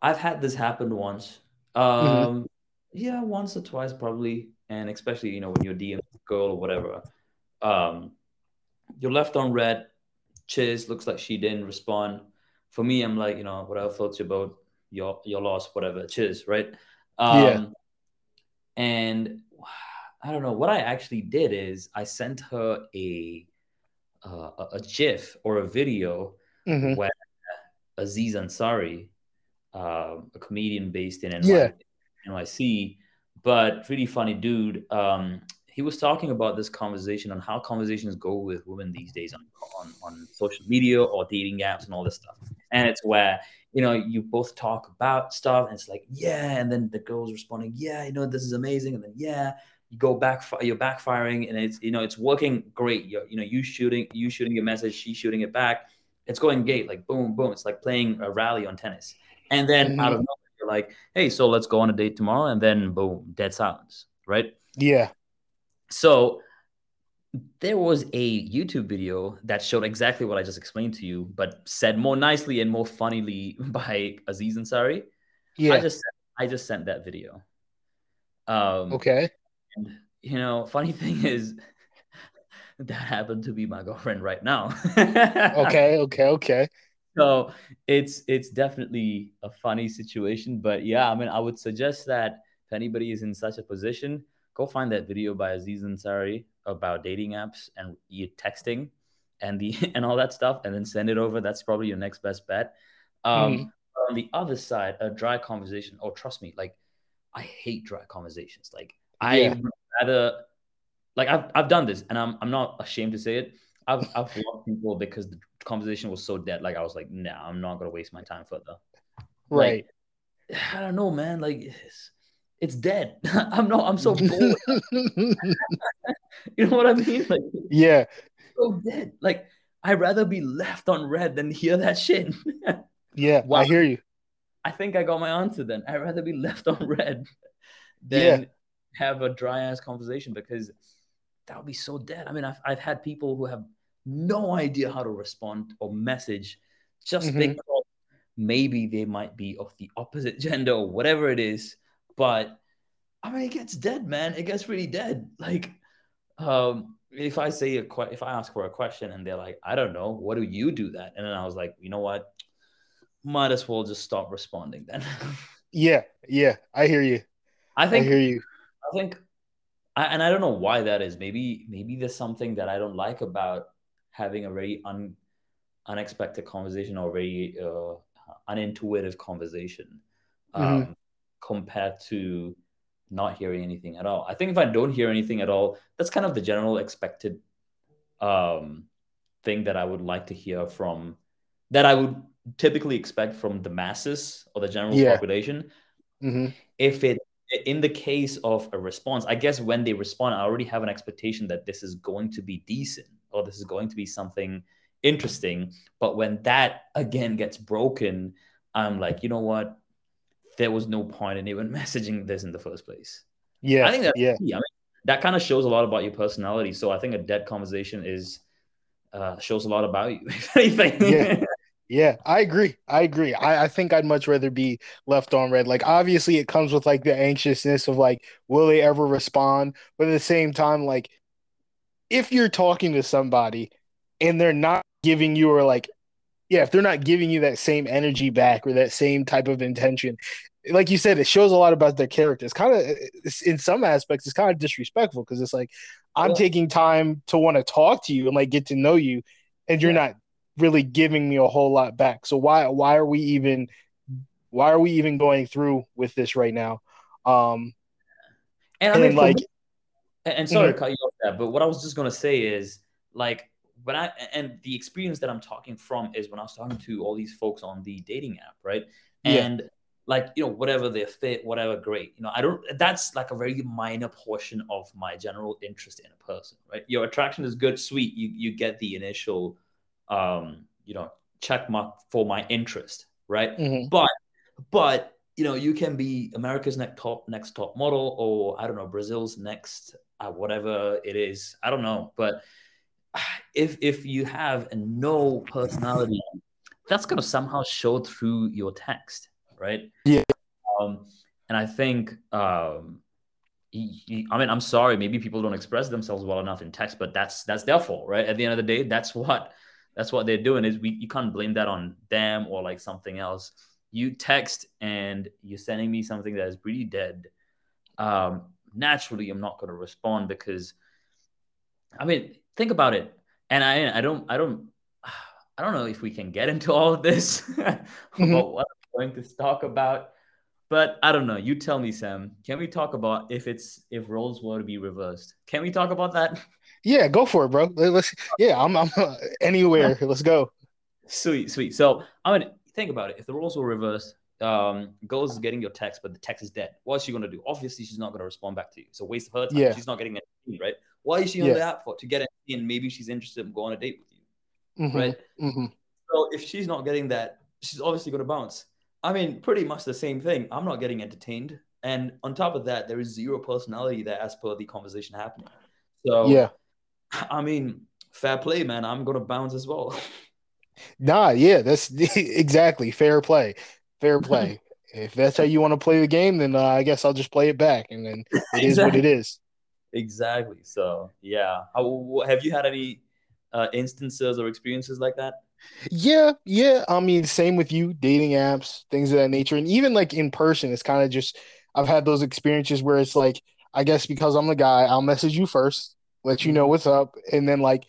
I've had this happen once. Um, mm-hmm. Yeah, once or twice probably, and especially you know when you're DM girl or whatever. Um, you're left on read. Cheers. Looks like she didn't respond. For me, I'm like, you know, whatever floats your boat, your your loss, whatever. Cheers, right? Um, yeah. And I don't know what I actually did is I sent her a uh, a GIF or a video mm-hmm. where Aziz Ansari, uh, a comedian based in NY- Yeah. NYC, but really funny dude. Um, he was talking about this conversation on how conversations go with women these days on, on, on social media or dating apps and all this stuff. And it's where, you know, you both talk about stuff and it's like, yeah. And then the girl's responding, yeah, you know, this is amazing. And then, yeah, you go back, you're backfiring and it's, you know, it's working great. You're, you know, you shooting, you shooting your message, she shooting it back. It's going gate, like boom, boom. It's like playing a rally on tennis. And then Mhm. out of nowhere, you're like, hey, so let's go on a date tomorrow. And then boom, dead silence, right? Yeah. So there was a YouTube video that showed exactly what I just explained to you, but said more nicely and more funnily by Aziz Ansari. Yeah. I just I just sent that video. Um, okay. and, you know, funny thing is that happened to be my girlfriend right now. Okay. Okay. Okay. so it's it's definitely a funny situation but yeah i mean i would suggest that if anybody is in such a position go find that video by aziz ansari about dating apps and you texting and the and all that stuff and then send it over that's probably your next best bet um Mhm. on the other side a dry conversation oh trust me like i hate dry conversations like i Yeah. rather like I've, I've done this and I'm, I'm not ashamed to say it I've, I've blocked people because the conversation was so dead. Like I was like, nah, I'm not gonna waste my time further. Right. I don't know, man. Like it's, dead. I'm not. I'm so bored. you know what I mean? Like yeah. so dead. Like I'd rather be left on red than hear that shit. Yeah. Wow. I hear you. I think I got my answer then. I'd rather be left on red Yeah. than have a dry ass conversation because that would be so dead. I mean, I've, I've had people who have no idea how to respond or message just Mhm. because maybe they might be of the opposite gender or whatever it is. But I mean, it gets dead, man. It gets really dead. Like, um, if I say a que- if I ask for a question and they're like, I don't know, what do you do that? And then I was like, you know what? Might as well just stop responding then. Yeah. Yeah. I hear you. I think I think hear you. I think, I, and I don't know why that is. Maybe maybe there's something that I don't like about having a very un, unexpected conversation or very uh, unintuitive conversation um, Mhm. Compared to not hearing anything at all. I think if I don't hear anything at all, that's kind of the general expected um, thing that I would like to hear from that I would typically expect from the masses or the general Yeah. population hmm if it in the case of a response i guess when they respond i already have an expectation that this is going to be decent or this is going to be something interesting but when that again gets broken i'm like you know what there was no point in even messaging this in the first place Yeah. i think that's yeah. key. I mean, that kind of shows a lot about your personality so i think a dead conversation is uh, shows a lot about you if anything Yeah. Yeah, I agree. I agree. I, I think I'd much rather be left on red. Like, obviously, it comes with like the anxiousness of like, will they ever respond? But at the same time, like, if you're talking to somebody and they're not giving you, or like, yeah, if they're not giving you that same energy back or that same type of intention, like you said, it shows a lot about their character. It's kind of, in some aspects, it's kind of disrespectful because it's like, I'm Yeah. taking time to want to talk to you and like get to know you, and you're Yeah. not really giving me a whole lot back. So why why are we even why are we even going through with this right now? Um and i mean like me- And, and sorry Mhm. to cut you off there, but what I was just gonna say is like when I and the experience that I'm talking from is when I was talking to all these folks on the dating app, right? Yeah. Like you know whatever their fit, whatever, great. You know, I don't. That's like a very minor portion of my general interest in a person, right? Your attraction is good, sweet. You you get the initial, um, you know, check mark for my interest, right? mhm, but you know you can be america's next top next top model or i don't know brazil's next uh, whatever it is i don't know but if if you have no personality that's going to somehow show through your text right Yeah. um and i think um y- y- I mean, I'm sorry. Maybe people don't express themselves well enough in text, but that's that's their fault, right? At the end of the day, that's what that's what they're doing. Is we you can't blame that on them or like something else you text and you're sending me something that is pretty dead, um, naturally I'm not going to respond because, I mean, think about it. And I, I don't, I don't, I don't know if we can get into all of this Mm-hmm. about what going to talk about, but I don't know. You tell me, Sam. Can we talk about if it's if roles were to be reversed? Can we talk about that? Yeah, go for it, bro. Let- Let's. Yeah, I'm. I'm uh, anywhere. Let's go. Sweet, sweet. So I mean, think about it. If the roles were reversed, um, girl is getting your text, but the text is dead. What's she gonna do? Obviously, she's not gonna respond back to you. It's a waste of her time. Yeah. She's not getting anything, right? Why is she on Yeah. the app for? To get and maybe she's interested in going on a date with you, Mhm, right? mhm. So if she's not getting that, she's obviously gonna bounce. I mean, pretty much the same thing. I'm not getting entertained, and on top of that, there is zero personality there as per the conversation happening. So Yeah. I mean, fair play, man. I'm gonna bounce as well. Nah. Yeah. That's exactly fair play. Fair play. if that's how you want to play the game, then uh, I guess I'll just play it back, and then it is what it is. Exactly. So yeah, How, have you had any uh, instances or experiences like that? Yeah, yeah. I mean, same with you, dating apps, things of that nature. And even like in person, it's kind of just I've had those experiences where it's like, I guess because I'm the guy, I'll message you first, let you know mm-hmm. what's up, and then like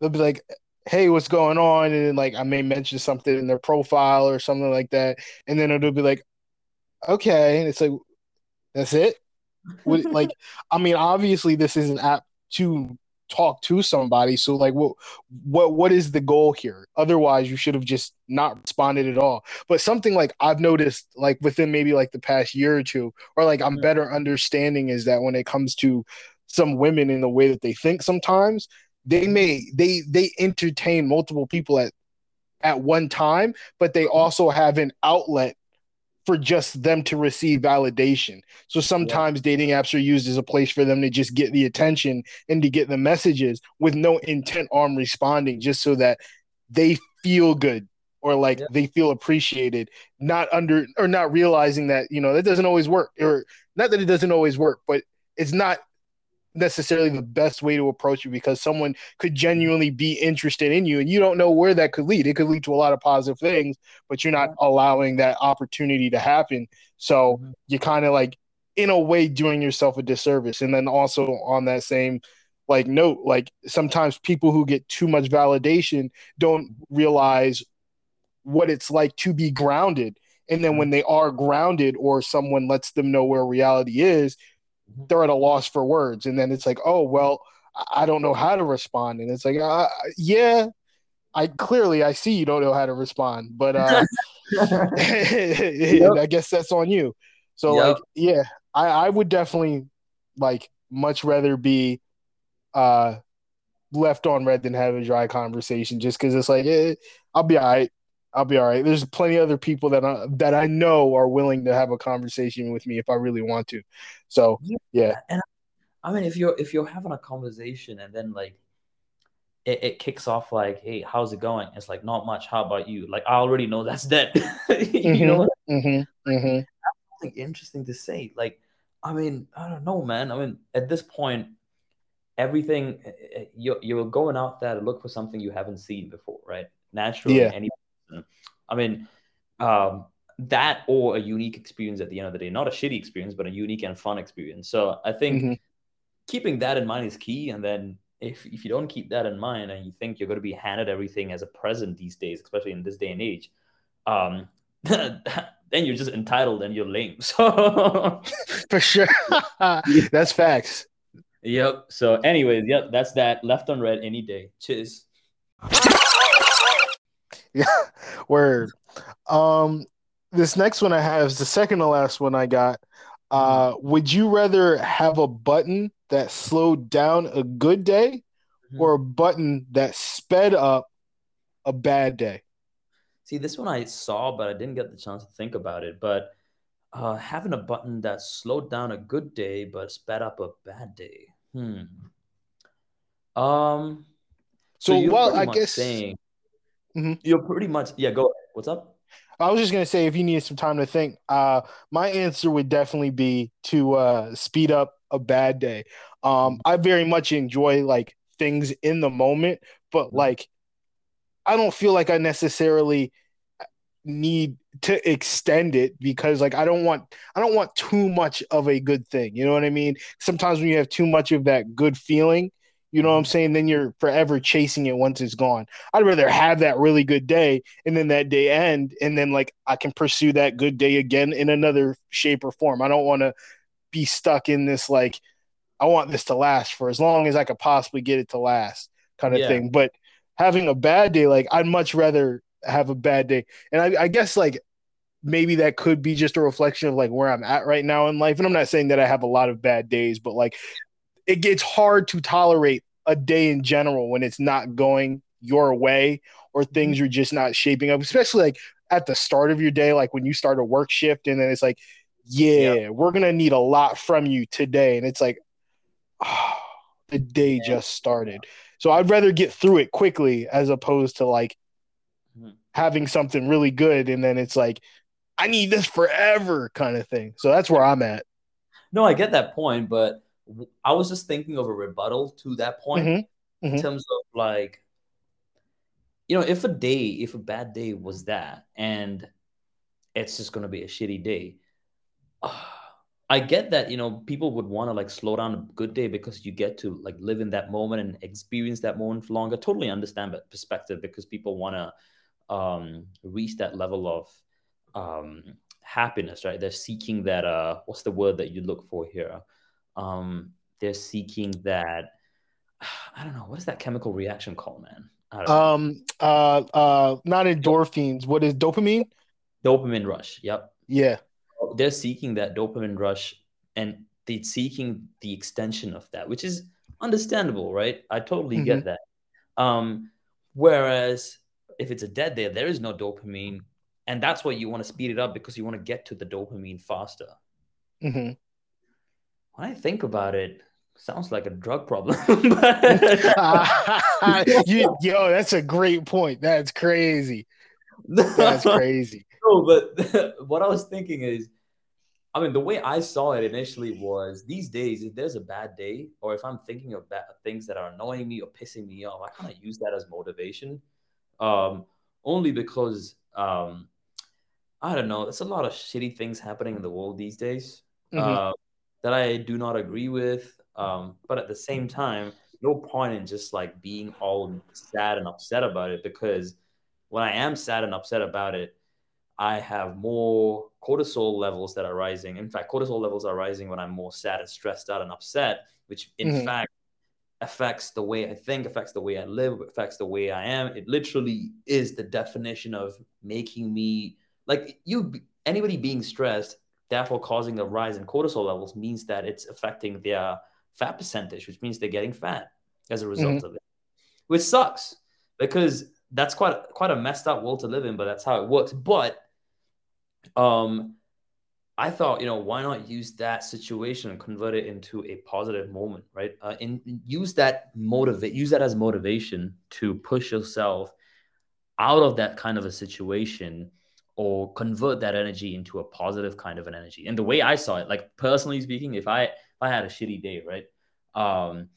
they'll be like, Hey, what's going on? And then like I may mention something in their profile or something like that, and then it'll be like, Okay, and it's like that's it. Like I mean, obviously this is an app to talk to somebody. So like what what what is the goal here? Otherwise you should have just not responded at all. But something like I've noticed like within maybe like the past year or two, or like I'm better understanding is that when it comes to some women in the way that they think sometimes, they may they they entertain multiple people at at one time, but they mm-hmm. also have an outlet for just them to receive validation. So sometimes dating apps are used as a place for them to just get the attention and to get the messages with no intent on responding, just so that they feel good or like Yeah. they feel appreciated, not under or not realizing that, you know, that doesn't always work. Or not that it doesn't always work, but it's not necessarily the best way to approach it because someone could genuinely be interested in you and you don't know where that could lead. It could lead to a lot of positive things, but you're not allowing that opportunity to happen. So Mhm. you're kind of like in a way doing yourself a disservice. And then also on that same like note, like sometimes people who get too much validation don't realize what it's like to be grounded. And then when they are grounded or someone lets them know where reality is. They're at a loss for words. And then it's like, oh, well, I don't know how to respond. And it's like, uh, yeah, I clearly I see you don't know how to respond, but uh, I guess that's on you. So Yep. like, yeah, I, I would definitely like much rather be uh left on red than have a dry conversation just because it's like eh, I'll be all right. I'll be all right. There's plenty of other people that I, that I know are willing to have a conversation with me if I really want to. So yeah, And I mean, if you're if you're having a conversation and then like it, it kicks off like, "Hey, how's it going?" It's like, "Not much. How about you?" Like, I already know that's dead. you know, mm-hmm, mm-hmm. something interesting to say. Like, I mean, I don't know, man. I mean, at this point, everything eh, eh, you're you're going out there to look for something you haven't seen before, right? Naturally, Yeah. any. I mean, um, that or a unique experience at the end of the day, not a shitty experience, but a unique and fun experience. So I think Mhm. keeping that in mind is key. And then if if you don't keep that in mind and you think you're going to be handed everything as a present these days, especially in this day and age, um, then you're just entitled and you're lame. So for sure. That's facts. Yep. So, anyways, yep, that's that. Left on red any day. Cheers. Yeah, word. Um, this next one I have is the second to last one I got. Uh, would you rather have a button that slowed down a good day Mhm. or a button that sped up a bad day? See, this one I saw, but I didn't get the chance to think about it. But uh, having a button that slowed down a good day but sped up a bad day. Hmm. Um. So, So, well, I guess saying Mhm. you're pretty much yeah. Go ahead. What's up? I was just gonna say if you need some time to think, uh, my answer would definitely be to uh, speed up a bad day. Um, I very much enjoy like things in the moment, but Mhm. like I don't feel like I necessarily need to extend it because like I don't want I don't want too much of a good thing. You know what I mean? Sometimes when you have too much of that good feeling, You know what I'm mm-hmm. saying? Then you're forever chasing it once it's gone. I'd rather have that really good day and then that day end, and then like I can pursue that good day again in another shape or form. I don't want to be stuck in this like I want this to last for as long as I could possibly get it to last kind of Yeah. thing. But having a bad day, like I'd much rather have a bad day. And I, I guess like maybe that could be just a reflection of like where I'm at right now in life. And I'm not saying that I have a lot of bad days, but like it gets hard to tolerate a day in general when it's not going your way or things are just not shaping up, especially like at the start of your day, like when you start a work shift and then it's like, yeah, we're gonna need a lot from you today. And it's like, oh, the day Yeah. just started. So I'd rather get through it quickly as opposed to like Mhm. having something really good and then it's like, I need this forever kind of thing. So that's where I'm at. No, I get that point, but I was just thinking of a rebuttal to that point Mhm. in Mhm. terms of like, you know, if a day, if a bad day was that, and it's just going to be a shitty day, I get that, you know, people would want to like slow down a good day because you get to like live in that moment and experience that moment for longer. Totally understand that perspective because people want to um, reach that level of um, happiness, right? They're seeking that, uh, what's the word that you look for here? Um, they're seeking that, I don't know, what is that chemical reaction called, man? I don't know. Um uh uh not endorphins. What is dopamine? Dopamine rush. Yep. Yeah. they're seeking that dopamine rush and they're seeking the extension of that, which is understandable, right? I totally get that. Um, whereas if it's a dead day, there is no dopamine, and that's why you want to speed it up because you want to get to the dopamine faster. hmm When I think about it, sounds like a drug problem. you, yo, that's a great point. That's crazy. That's crazy. No, but what I was thinking is, I mean, the way I saw it initially was these days, if there's a bad day, or if I'm thinking of bad things that are annoying me or pissing me off, I kind of use that as motivation. Um, only because um, I don't know, there's a lot of shitty things happening in the world these days Mhm. uh, that I do not agree with. Um, but at the same time, no point in just like being all sad and upset about it because when I am sad and upset about it, I have more cortisol levels that are rising. In fact, cortisol levels are rising when I'm more sad and stressed out and upset, which in Mhm. fact affects the way I think, affects the way I live, affects the way I am. It literally is the definition of making me like you anybody being stressed, therefore causing a rise in cortisol levels means that it's affecting their fat percentage, which means they're getting fat as a result of it. Which sucks because that's quite quite a messed up world to live in, but that's how it works. But um I thought, you know, why not use that situation and convert it into a positive moment, right? Uh, and use that motivate, use that as motivation to push yourself out of that kind of a situation or convert that energy into a positive kind of an energy. And the way I saw it, like personally speaking, if I if I had a shitty day, right? Um,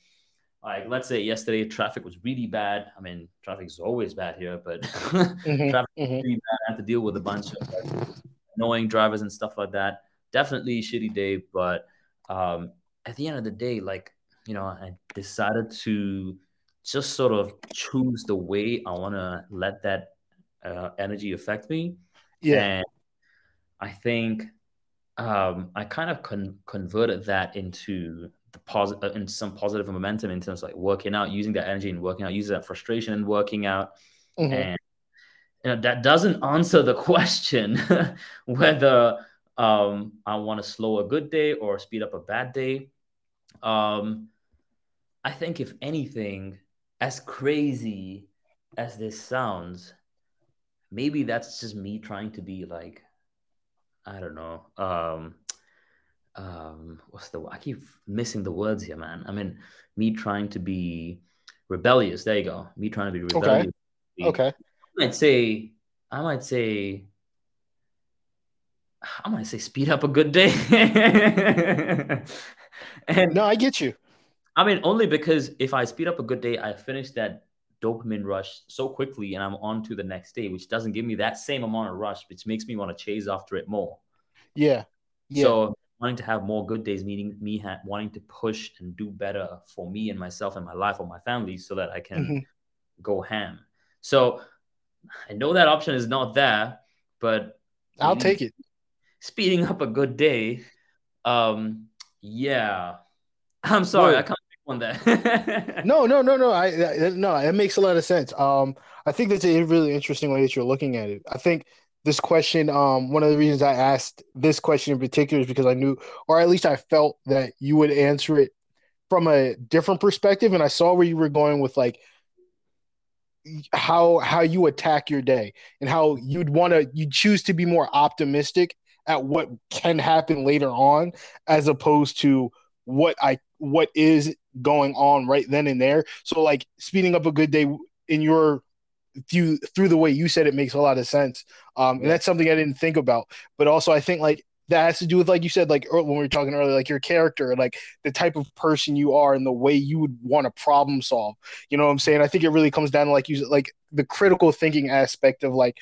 like let's say yesterday traffic was really bad. I mean, traffic is always bad here, but Mhm. traffic Mhm. really bad. I had to deal with a bunch of like, annoying drivers and stuff like that. Definitely a shitty day, but um, at the end of the day, like you know, I decided to just sort of choose the way I want to let that uh, energy affect me. Yeah. And I think um, I kind of con- converted that into the positive, in some positive momentum in terms of like working out, using that energy and working out, using that frustration and working out. Mhm. And you know, that doesn't answer the question whether um, I want to slow a good day or speed up a bad day. Um, I think, if anything, as crazy as this sounds, maybe that's just me trying to be like, I don't know. Um, um, what's the? I keep missing the words here, man. I mean, me trying to be rebellious. There you go. Me trying to be rebellious. Okay. okay. I might say, I might say, I might say, speed up a good day. and No, I get you. I mean, only because if I speed up a good day, I finish that dopamine rush so quickly and I'm on to the next day, which doesn't give me that same amount of rush, which makes me want to chase after it more. Yeah. Yeah. So wanting to have more good days, meaning me ha- wanting to push and do better for me and myself and my life or my family so that I can Mhm. go ham. So I know that option is not there, but I'll take it. speeding up a good day. Um, yeah. I'm sorry, I can't one there. No, no, no, no. I, I no, it makes a lot of sense. Um, I think that's a really interesting way that you're looking at it. I think this question, um, one of the reasons I asked this question in particular is because I knew, or at least I felt that you would answer it from a different perspective, and I saw where you were going with like how how you attack your day and how you'd want to you choose to be more optimistic at what can happen later on as opposed to what I what is going on right then and there. So like speeding up a good day in your through through the way you said it makes a lot of sense. Um, and that's something I didn't think about. But also I think like that has to do with like you said like when we were talking earlier like your character like the type of person you are and the way you would want to problem solve you know what i'm saying? I think it really comes down to like you like the critical thinking aspect of like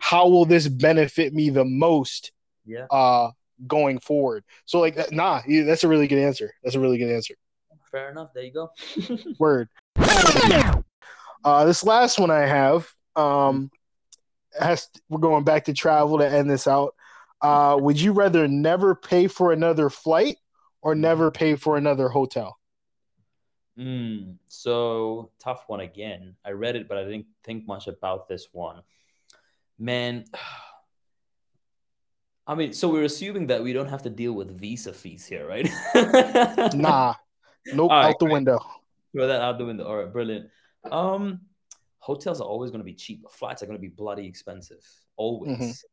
how will this benefit me the most yeah, uh going forward? So like nah that's a really good answer. That's a really good answer fair enough. There you go. word uh this last one i have um has we're going back to travel to end this out uh would you rather never pay for another flight or never pay for another hotel Mm, so tough one again. I read it, but I didn't think much about this one. Man, I mean, so we're assuming that we don't have to deal with visa fees here, right? nah nope right, out the window Throw that out the window. All right, brilliant. Um, hotels are always going to be cheap. Flights are going to be bloody expensive, always.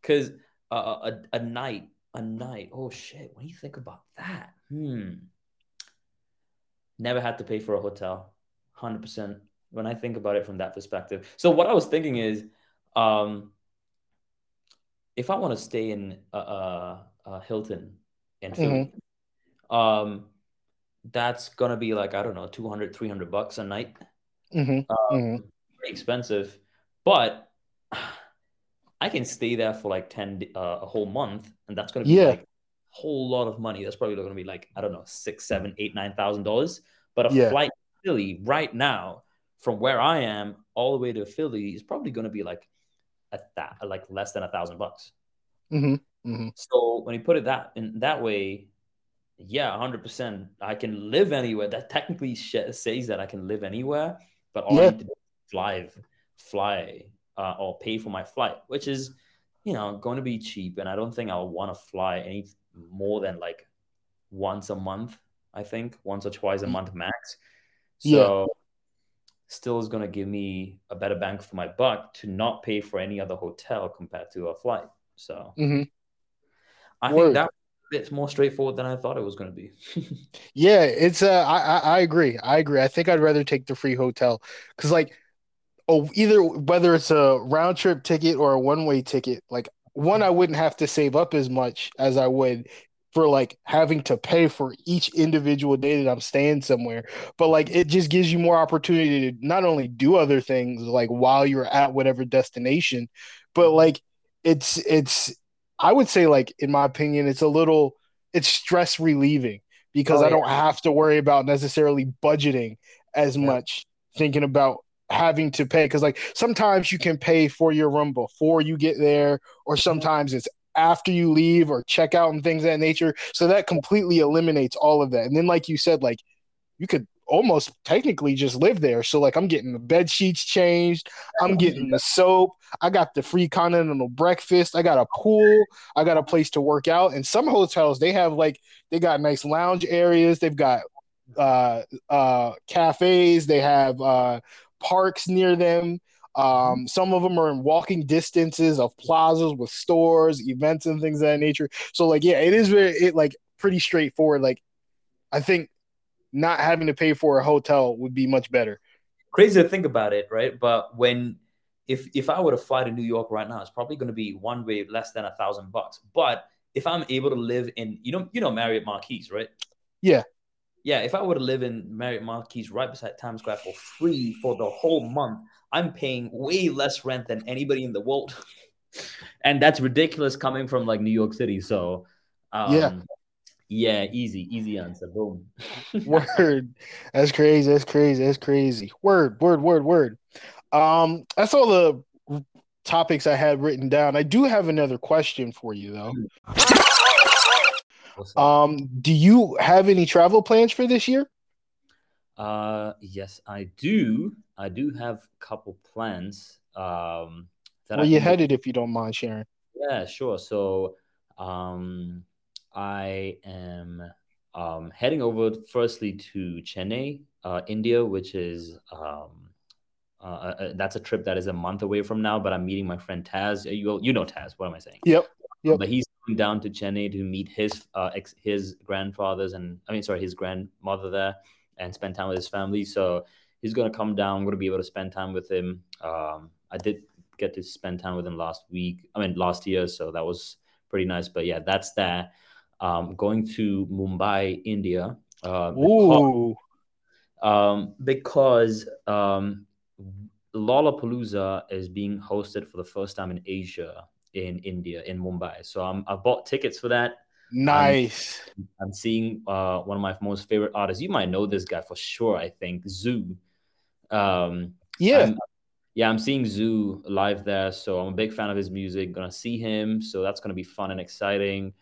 Because a, a a night, a night. Oh shit! When you think about that, hmm. Never had to pay for a hotel, hundred percent. When I think about it from that perspective, so what I was thinking is, um, if I want to stay in a, a, a Hilton in Philly, um, that's gonna be like I don't know, 200, 300 bucks a night. hmm Um, hmm pretty expensive, but I can stay there for like 10 uh, a whole month, and that's gonna be Yeah. like a whole lot of money. That's probably gonna be like, I don't know, six, seven, eight, nine thousand dollars. But a Yeah. flight to Philly right now from where I am all the way to Philly is probably gonna be like a that like less than a thousand bucks. hmm hmm So when you put it that in that way, yeah, hundred percent, I can live anywhere. That technically sh- says that I can live anywhere, but all I Yeah. need to do is fly, fly, uh, or pay for my flight, which is, you know, going to be cheap. And I don't think I'll want to fly any more than like once a month. I think once or twice a month max. Yeah. So still is going to give me a better bang for my buck to not pay for any other hotel compared to a flight. So hmm I Word. think that it's more straightforward than I thought it was going to be. Yeah, it's uh I, I agree. I agree. I think I'd rather take the free hotel because like oh either whether it's a round trip ticket or a one way ticket, like one I wouldn't have to save up as much as I would for like having to pay for each individual day that I'm staying somewhere. But like it just gives you more opportunity to not only do other things like while you're at whatever destination, but like it's it's I would say like in my opinion it's a little it's stress relieving because Oh, I yeah. don't have to worry about necessarily budgeting as Yeah. much thinking about having to pay because like sometimes you can pay for your room before you get there or mm-hmm. sometimes it's after you leave or check out and things of that nature so that completely eliminates all of that and then like you said like you could almost technically just live there. So like i'm getting the bed sheets changed. I'm getting the soap. I got the free continental breakfast. I got a pool. I got a place to work out. And some hotels they have like they got nice lounge areas. They've got uh uh cafes. They have uh parks near them. Um some of them are in walking distances of plazas with stores events and things of that nature. So like yeah it is very it like pretty straightforward. Like i think not having to pay for a hotel would be much better Crazy to think about it, right? But when if if I were to fly to New York right now, it's probably going to be one way less than a thousand bucks. But if I'm able to live in, you know, you know Marriott Marquis, right? Yeah. Yeah. If I were to live in Marriott Marquis right beside Times Square for free for the whole month, I'm paying way less rent than anybody in the world, and that's ridiculous coming from like New York City. So, um, Yeah. Yeah, easy, easy answer. Boom. Word. That's crazy. That's crazy. That's crazy. Word, word, word, word. Um, that's all the topics I had written down. I do have another question for you though. Um, do you have any travel plans for this year? Uh, yes, I do. I do have a couple plans. Um, that Where I you can- headed, if you don't mind sharing? Yeah, sure. So, um, I am um heading over firstly to Chennai, uh, India, which is um, uh, uh, that's a trip that is a month away from now. But I'm meeting my friend Taz. You you know Taz. What am I saying? Yep. Yep. But he's going down to Chennai to meet his uh ex his grandfathers and I mean sorry his grandmother there and spend time with his family. So he's gonna come down. I'm gonna be able to spend time with him. Um, I did get to spend time with him last week. I mean last year, so that was pretty nice. But yeah, that's that. Um, going to Mumbai, India. Uh, because, Ooh, um, because um, Lollapalooza is being hosted for the first time in Asia in India in Mumbai. So I'm, I bought tickets for that. nice. I'm seeing uh, one of my most favorite artists. You might know this guy for sure. I think Zhu. Um, yeah. I'm- yeah, I'm seeing Zhu live there, so I'm a big fan of his music. Gonna see him, so that's gonna be fun and exciting.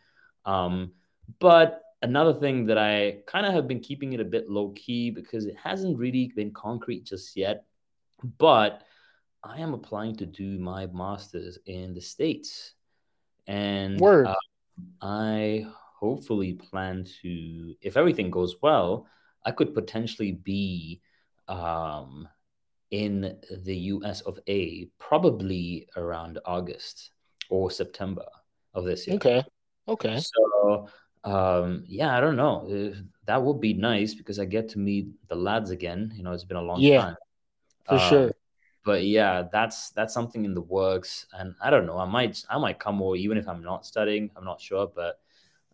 Um, but another thing that I kind of have been keeping it a bit low key because it hasn't really been concrete just yet. But I am applying to do my master's in the States, and Word. uh, I hopefully plan to, if everything goes well, I could potentially be um, in the US of A probably around August or September of this year. Okay. Okay. So, um, yeah, I don't know. Uh, That would be nice because I get to meet the lads again. You know, it's been a long Yeah, time. For Um, sure. but yeah, that's that's something in the works, and I don't know. I might I might come over even if I'm not studying. I'm not sure, but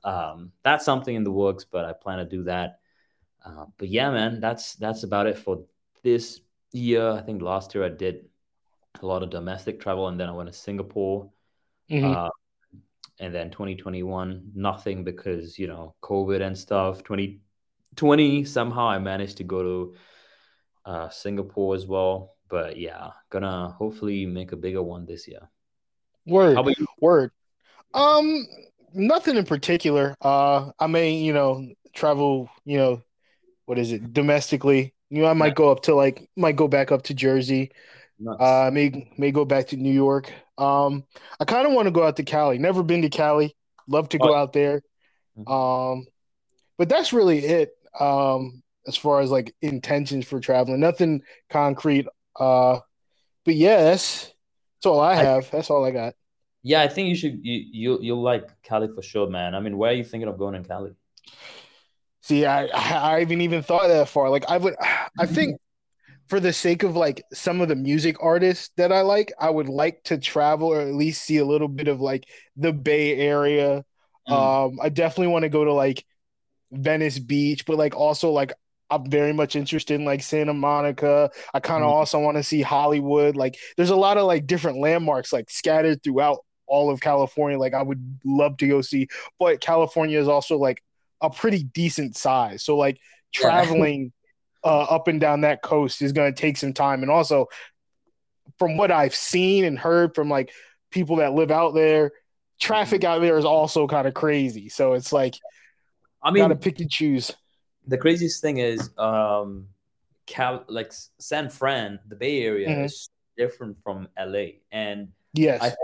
um, that's something in the works. But I plan to do that. Uh, but yeah, man, that's that's about it for this year. I think last year I did a lot of domestic travel, and then I went to Singapore. Mhm. Uh, and then 2021, nothing because you know COVID and stuff. 2020 somehow I managed to go to uh, Singapore as well. But yeah, gonna hopefully make a bigger one this year. Word. How about you? Word. Um, nothing in particular. Uh, I may, you know, travel, you know, what is it, domestically. You know, I might go up to like, might go back up to Jersey. Nuts. Uh, may may go back to New York. Um, I kind of want to go out to Cali. Never been to Cali. Love to go Oh. out there. Mhm. Um, but that's really it. Um, as far as like intentions for traveling, nothing concrete. Uh, but yeah, that's all I I- have. That's all I got. yeah, I think you should you you you'll like Cali for sure, man. I mean, where are you thinking of going in Cali? See, I I haven't even thought that far. Like I would, I think for the sake of like some of the music artists that I like, I would like to travel or at least see a little bit of like the Bay Area. Mm. Um, I definitely want to go to like Venice Beach, but like also like I'm very much interested in like Santa Monica. I kind of Mhm. also want to see Hollywood. Like there's a lot of like different landmarks like scattered throughout all of California. Like I would love to go see, but California is also like a pretty decent size. So like traveling uh, up and down that coast is going to take some time. And also, from what I've seen and heard from like people that live out there, traffic out there is also kind of crazy. So it's like I mean, got to mean, pick and choose. the craziest thing is, um, Cal like San Fran, the Bay Area Mhm. is different from LA, and Yes. I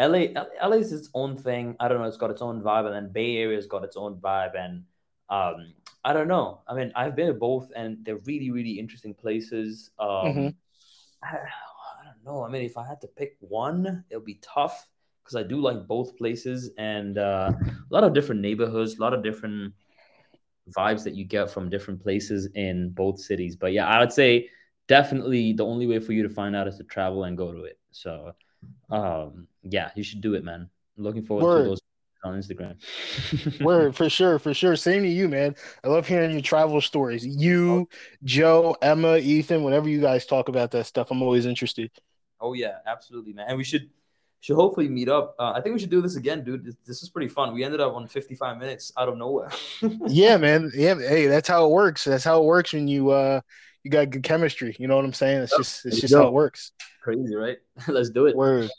LA LA is its own thing. I don't know. It's got its own vibe, and then Bay Area's got its own vibe. And um, I don't know. I mean, I've been to both, and they're really, really interesting places. Um, Mhm. I, I don't know. I mean, if I had to pick one, it'll be tough because I do like both places, and uh, a lot of different neighborhoods, a lot of different vibes that you get from different places in both cities. But yeah, I would say definitely the only way for you to find out is to travel and go to it. So um yeah, you should do it, man. Looking forward Word. to those on Instagram. Word for sure, for sure. Same to you, man. I love hearing your travel stories. You, Joe, Emma, Ethan, whenever you guys talk about that stuff, I'm always interested. Oh yeah, absolutely, man. And we should should hopefully meet up. Uh, I think we should do this again, dude. This, this is pretty fun. We ended up on 55 minutes out of nowhere. yeah, man. Yeah, hey, that's how it works. That's how it works when you uh you got good chemistry. You know what I'm saying? It's yep. just it's just how it works. Crazy, right? Let's do it. Word.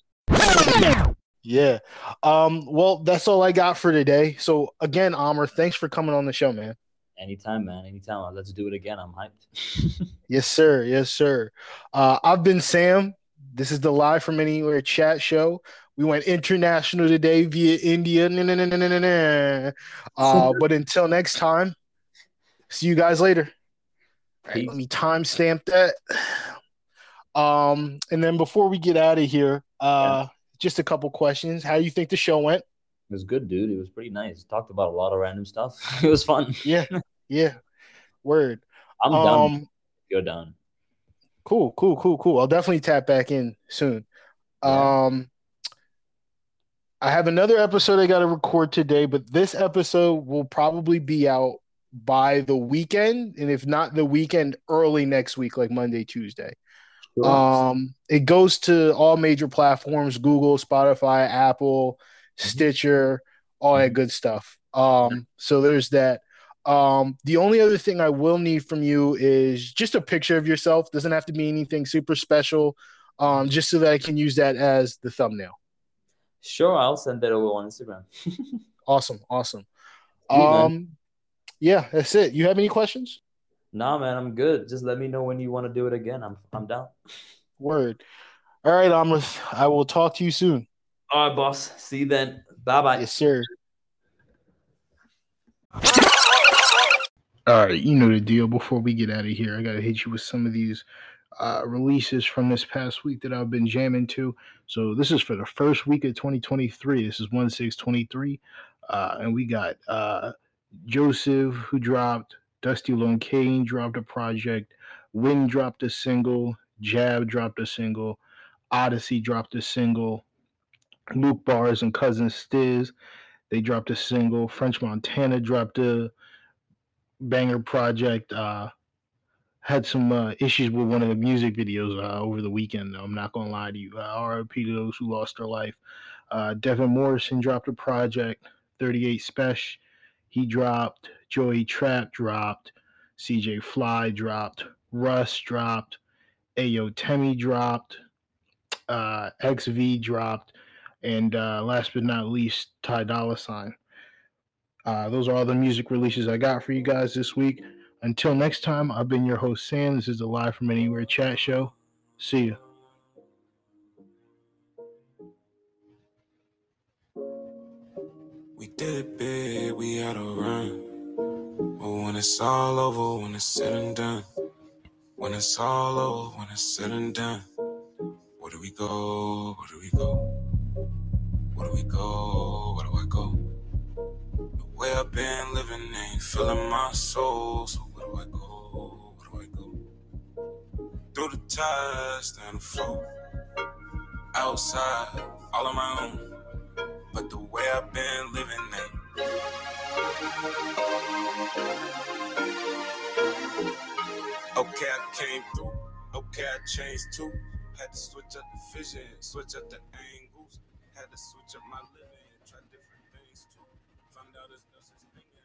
Yeah. Um, well, that's all I got for today. So again, Amr, thanks for coming on the show, man. Anytime, man. Anytime. Let's do it again. I'm hyped. yes, sir. Yes, sir. Uh, I've been Sam. This is the Live from Anywhere chat show. We went international today via India. Nah, nah, nah, uh, but until next time, see you guys later. Right, let me timestamp that. Um, and then before we get out of here, uh, yeah. Just a couple questions. How do you think the show went? It was good, dude. It was pretty nice. Talked about a lot of random stuff. it was fun. yeah, yeah. Word. I'm um, done. You're done. Cool, cool, cool, cool. I'll definitely tap back in soon. Yeah. Um I have another episode I got to record today, but this episode will probably be out by the weekend, and if not the weekend, early next week, like Monday, Tuesday. Sure. Um, it goes to all major platforms: Google, Spotify, Apple, mm-hmm. Stitcher, all that good stuff. Um, so there's that. Um, the only other thing I will need from you is just a picture of yourself. Doesn't have to be anything super special. Um, just so that I can use that as the thumbnail. Sure, I'll send that over on Instagram. awesome, awesome. um, yeah, that's it. You have any questions? Nah, man, I'm good. Just let me know when you want to do it again. I'm I'm down. Word. All right, Amrith. I will talk to you soon. All right, boss. See you then. Bye bye. Yes, sir. All right, you know the deal. Before we get out of here, I gotta hit you with some of these uh, releases from this past week that I've been jamming to. So this is for the first week of 2023. This is 1 6 23. Uh, and we got uh, Joseph, who dropped, Dusty Locane dropped a project, Wind dropped a single, Jab dropped a single, Odyssey dropped a single, Luke Bars and Cousin Stizz, they dropped a single, French Montana dropped a banger project. Uh, had some uh, issues with one of the music videos uh, over the weekend. I'm not gonna lie to you. Uh, RIP to those who lost their life. Uh, Devin Morrison dropped a project. 38 Special, he dropped. Joey Trap dropped. CJ Fly dropped. Russ dropped. Ayo Temi dropped. Uh, XV dropped. And uh, last but not least, Ty Dolla Sign. Uh, those are all the music releases I got for you guys this week. Until next time, I've been your host, Sam. This is the Live from Anywhere chat show. See ya. We did it big, we had a run. But when it's all over, when it's said and done, when it's all over, when it's said and done, where do we go? Where do we go? Where do we go? Where do I go? The way I've been living ain't filling my soul. So where do I go? Where do I go? Through the test and the flow. Outside, all on my own. But the way I've been living ain't. Okay, I came through. Okay, I changed too. Had to switch up the vision, switch up the angles. Had to switch up my living,